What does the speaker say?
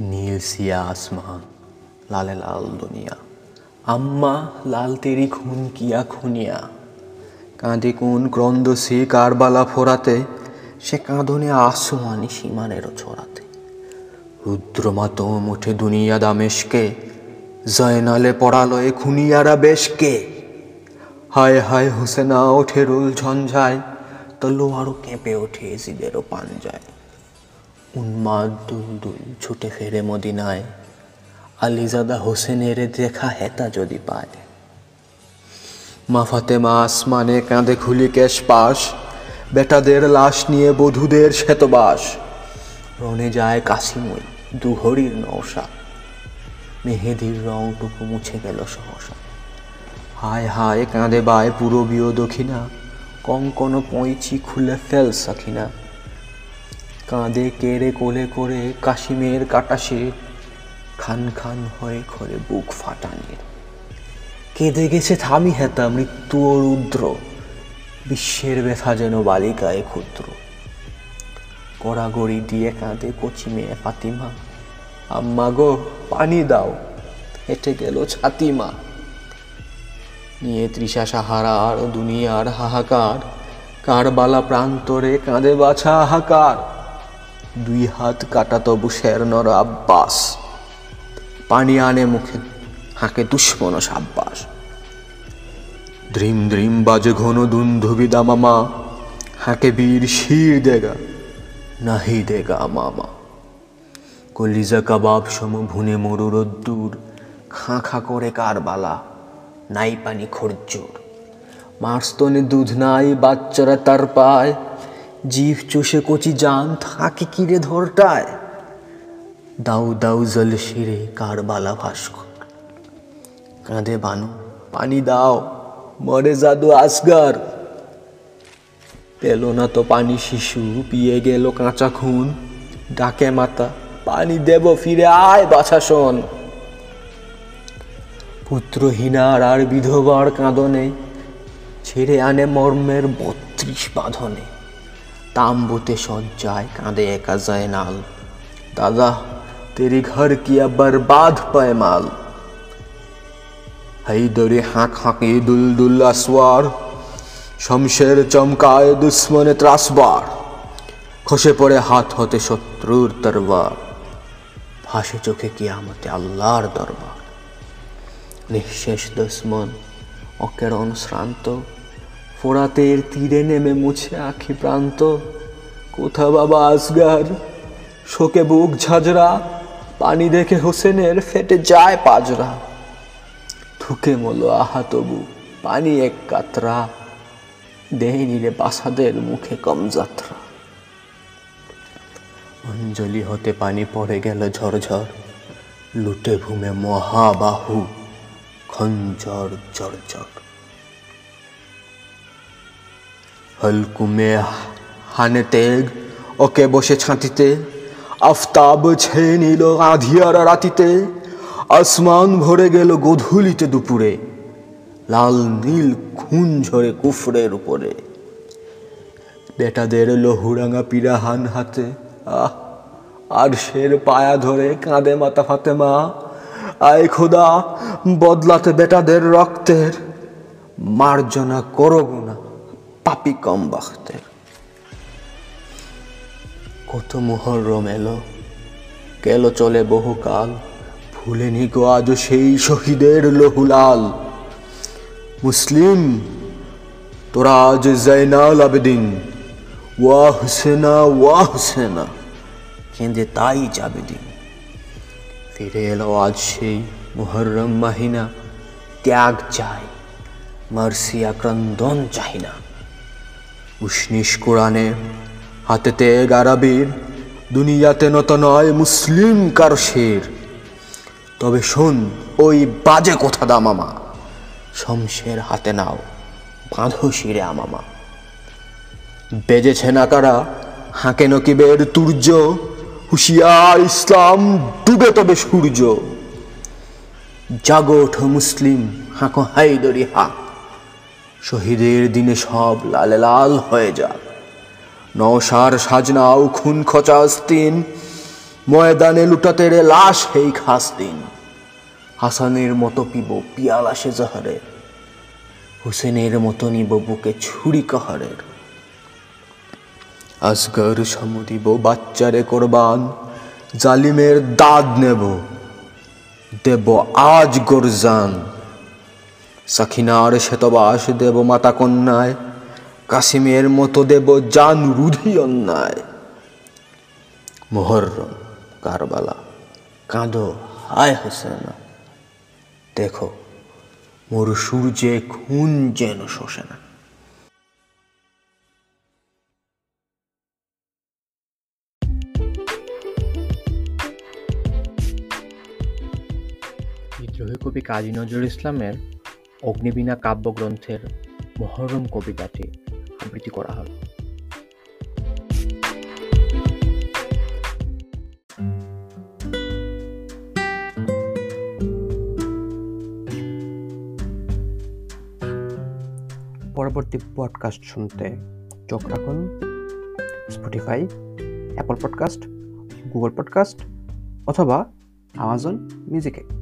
নীল সিয়া আসমান, লালে লাল দুনিয়া। আম্মা, লাল তেরি খুন কিয়া খুনিয়া। কাঁদে কোন ক্রন্দ সে কারবালা ফোরাতে, সে কাঁদনে আসমানি সীমানেরও ছড়াতে রুদ্রমাতম ওঠে দুনিয়া দামেশকে, জয়নালে পড়ালয়ে খুনিয়ারা বেশকে। হায় হায় হোসেনা ওঠে রোল ঝঞ্ঝায়, তলোয়ারও কেঁপে ওঠে জিদেরও পাঞ্জায় উন্মাদ দুলদুল ছুটে ফেরে মদিনায়। আলিজাদা হোসেনের দেখা হেতা যদি পায়। মা ফাতেমা আসমানে কাঁধে খুলি কেশ পাশ, বেটাদের লাশ নিয়ে বধূদের শ্বেতবাস। রনে যায় কাশিময় দুহরির নৌসা মেহেদির রংটুকু মুছে গেল সহসা। হায় হায় কাঁদে বায় পূরবীয় দক্ষিণা, কঙ্কন পঁইচি খুলে ফেল সাখিনা কাঁদে কেড়ে কোলে করে কাশিমের কাটাসে খান খান হয়ে ঘরে বুক ফাটানিয়ে কেঁদে গেছে থামি হেতা মৃত্যু ও রুদ্র, বিশ্বের ব্যথা যেন বালিকায় ক্ষুদ্র। গড়াগড়ি দিয়ে কাঁদে কচি মেয়ে ফাতিমা, আম্মা গো, পানি দাও, হেঁটে গেল ছাতিমা। নিয়ে তৃষা সাহারা আর দুনিয়ার হাহাকার, কারবালা প্রান্তরে কাঁদে বাছা হাহাকার। দুই হাত কাটা তবু শেরনর আব্বাস। পানি আনে মুখে হাঁকে দুশ্মন সাব্বাস দ্রিম দ্রিম বাজে ঘন দুন্ধুবি দামামা হাঁকে বীর শির দেগা, নাহি দেগা মামা। কলিজা কাবাব সম ভুনে মরু রোদ্দুর খাঁ খাঁ করে কারবালা, নাই পানি খরজুর। মারস্তনে দুধ নাই, বাচ্চারা তার পায় চষে কচি জান থাকে কিরে ধরটায়। দাউ দাউ জল শিরে কারবালা ভাস্কর। কাঁধে বানু, পানি দাও, মরে জাদু আসগার পেল না তো পানি শিশু, পিয়ে গেল কাঁচা খুন। ডাকে মাতা, পানি দেব ফিরে আয় বাছা শোন পুত্রহীনার আর বিধবার কাঁদনে, ছেড়ে আনে মর্মের বত্রিশ বাঁধনে। তাম্বুতে সজ্জায় কাঁদে একা যায় নাল দাদা, তেরি ঘর কিয়া বরবাদ পায় মাল? হাই দরে হাঁক হাঁকে দুল দুল আসওয়ার, শমশের চমকায় দুশ্মনে ত্রাসবার। খসে পড়ে হাত হতে শত্রুর তরবার। ভাসে চোখে কিয়ামতে আল্লাহর দরবার। নিঃশেষ দুশ্মন, অকেরণ শ্রান্ত ফোরাতের তীরে নেমে মুছে আখি প্রান্ত। কোথা বাবা আসগার শোকে বুক ঝাঁঝরা, পানি দেখে হোসেনের ফেটে যায় পাজরা। থুকে মলো আহা তবু, পানি এক কাতরা। দেহে নিলে বাসাদের মুখে কম যাত্রা অঞ্জলি হতে পানি পড়ে গেল ঝরঝর, লুটে ভূমে মহাবাহু, খঞ্জর জর্জর হলকুমে হানে তেগ ওকে বসে ছাঁটিতে আফতাব ছেয়ে নিল আধিয়ার রাতিতে আসমান ভরে গেল গধূলিতে দুপুরে লাল নীল খুন ঝরে কুফরের উপরে বেটাদের লহুরাঙা পিরাহান হাতে আহ আর শের পায়া ধরে কাঁদে মাতা ফাতেমা আয় খোদা বদলাতে বেটাদের রক্তের মার্জনা করো গুনা পাপি কম বাখতের কত মুহরম এলো গেল চলে বহুকাল, ভুলেনি গো আজ সেই শহীদের লহুলাল। মুসলিম, তোরা আজ জৈনাল আবেদিন, ওয়া হুসেনা ওয়া হুসেনা কেঁদে তাই যাবে দিন। ফিরে এলো আজ সেই মুহরম মাহিনা, ত্যাগ চাই মার্সিয়া আক্রন্দন চাই উষ্ণিস কোরআনে হাতেতে গারাবির দুনিয়াতে নত নয় মুসলিম কার শের তবে শোন, ওই বাজে কথা দা মামা। শমশের হাতে নাও, বাঁধো শিরে আমামা। বেজেছে না কারা? হাঁকে নকিবের তুর্য। হুশিয়ার ইসলাম ডুবে তবে সূর্য। জাগো ওঠো মুসলিম, হাঁকো হাই হাইদরি হাঁক শহীদের দিনে সব লালে লাল হয়ে যাক। নওশার সাজনাও খুন খচা আস্তিন ময়দানে লুটাতে রে লাশ হেই খাস দিন হাসানের মতো পিব পিয়ালা সে জাহারে, হুসেনের মতো নিব বুকে ছুরি কাহারের। আসগর সমুদিব বাচ্চারে কোরবান, জালিমের দাদ নেব, দেব আজ গরজান। সাখিনার শ্বেতবাস দেব মাতা কন্যায়, কাসিমের মতো দেব জান রুধি অন্যায়। মোহরম, কারবালা, কাঁদো, হায় হোসেনা। দেখো, মোর সূর্যে খুন যেন শোষে না। বিদ্রোহী কবি কাজী নজরুল ইসলামের অগ্নিবীণা কাব্যগ্রন্থের মহরম কবিতাটি আবৃত্তি করা হল পরবর্তী পডকাস্ট শুনতে চোখ রাখুন। Spotify Apple podcast Google podcast অথবা আমাজন মিউজিকে